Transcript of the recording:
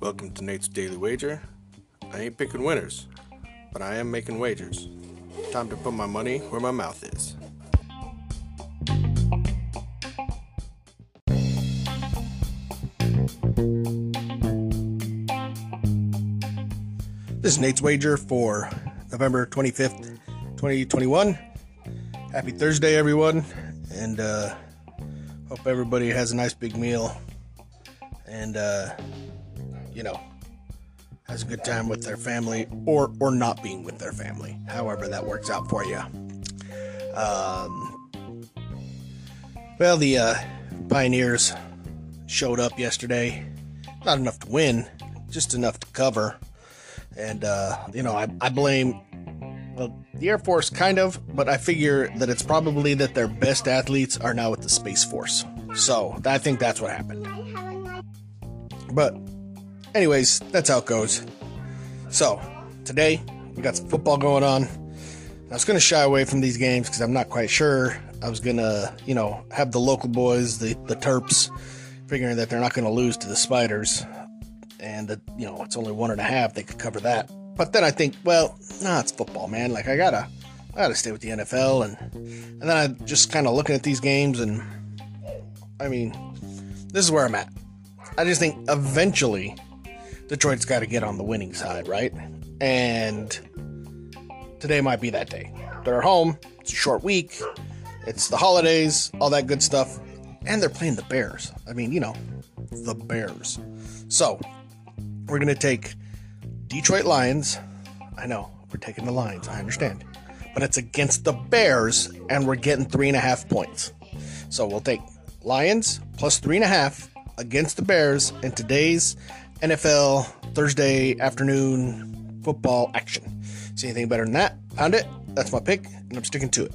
Welcome to Nate's Daily Wager. I ain't picking winners, but I am making wagers. Time to put my money where my mouth is. This is Nate's Wager for November 25th, 2021. Happy Thursday, everyone, and uh, hope everybody has a nice big meal and, uh, you know, has a good time with their family or, or not being with their family, however that works out for you. Um, well, the uh, Pioneers showed up yesterday. Not enough to win, just enough to cover. And, uh, you know, I, I blame well, the Air Force, kind of, but I figure that it's probably that their best athletes are now with the Space Force. So I think that's what happened. But, anyways, that's how it goes. So, today, we got some football going on. I was going to shy away from these games because I'm not quite sure. I was going to, you know, have the local boys, the, the Terps, figuring that they're not going to lose to the Spiders and that you know it's only one and a half, they could cover that. But then I think, well, nah, it's football, man. Like I gotta, I gotta stay with the NFL, and and then I just kind of looking at these games, and I mean, this is where I'm at. I just think eventually Detroit's got to get on the winning side, right? And today might be that day. They're at home. It's a short week. It's the holidays, all that good stuff, and they're playing the Bears. I mean, you know, the Bears. So we're to take Detroit Lions. I know, we're taking the Lions, I understand. But it's against the Bears, and we're getting three and a half points. So we'll take Lions plus three and a half against the Bears in today's NFL Thursday afternoon football action. See anything better than that? Pound it. That's my pick, and I'm sticking to it.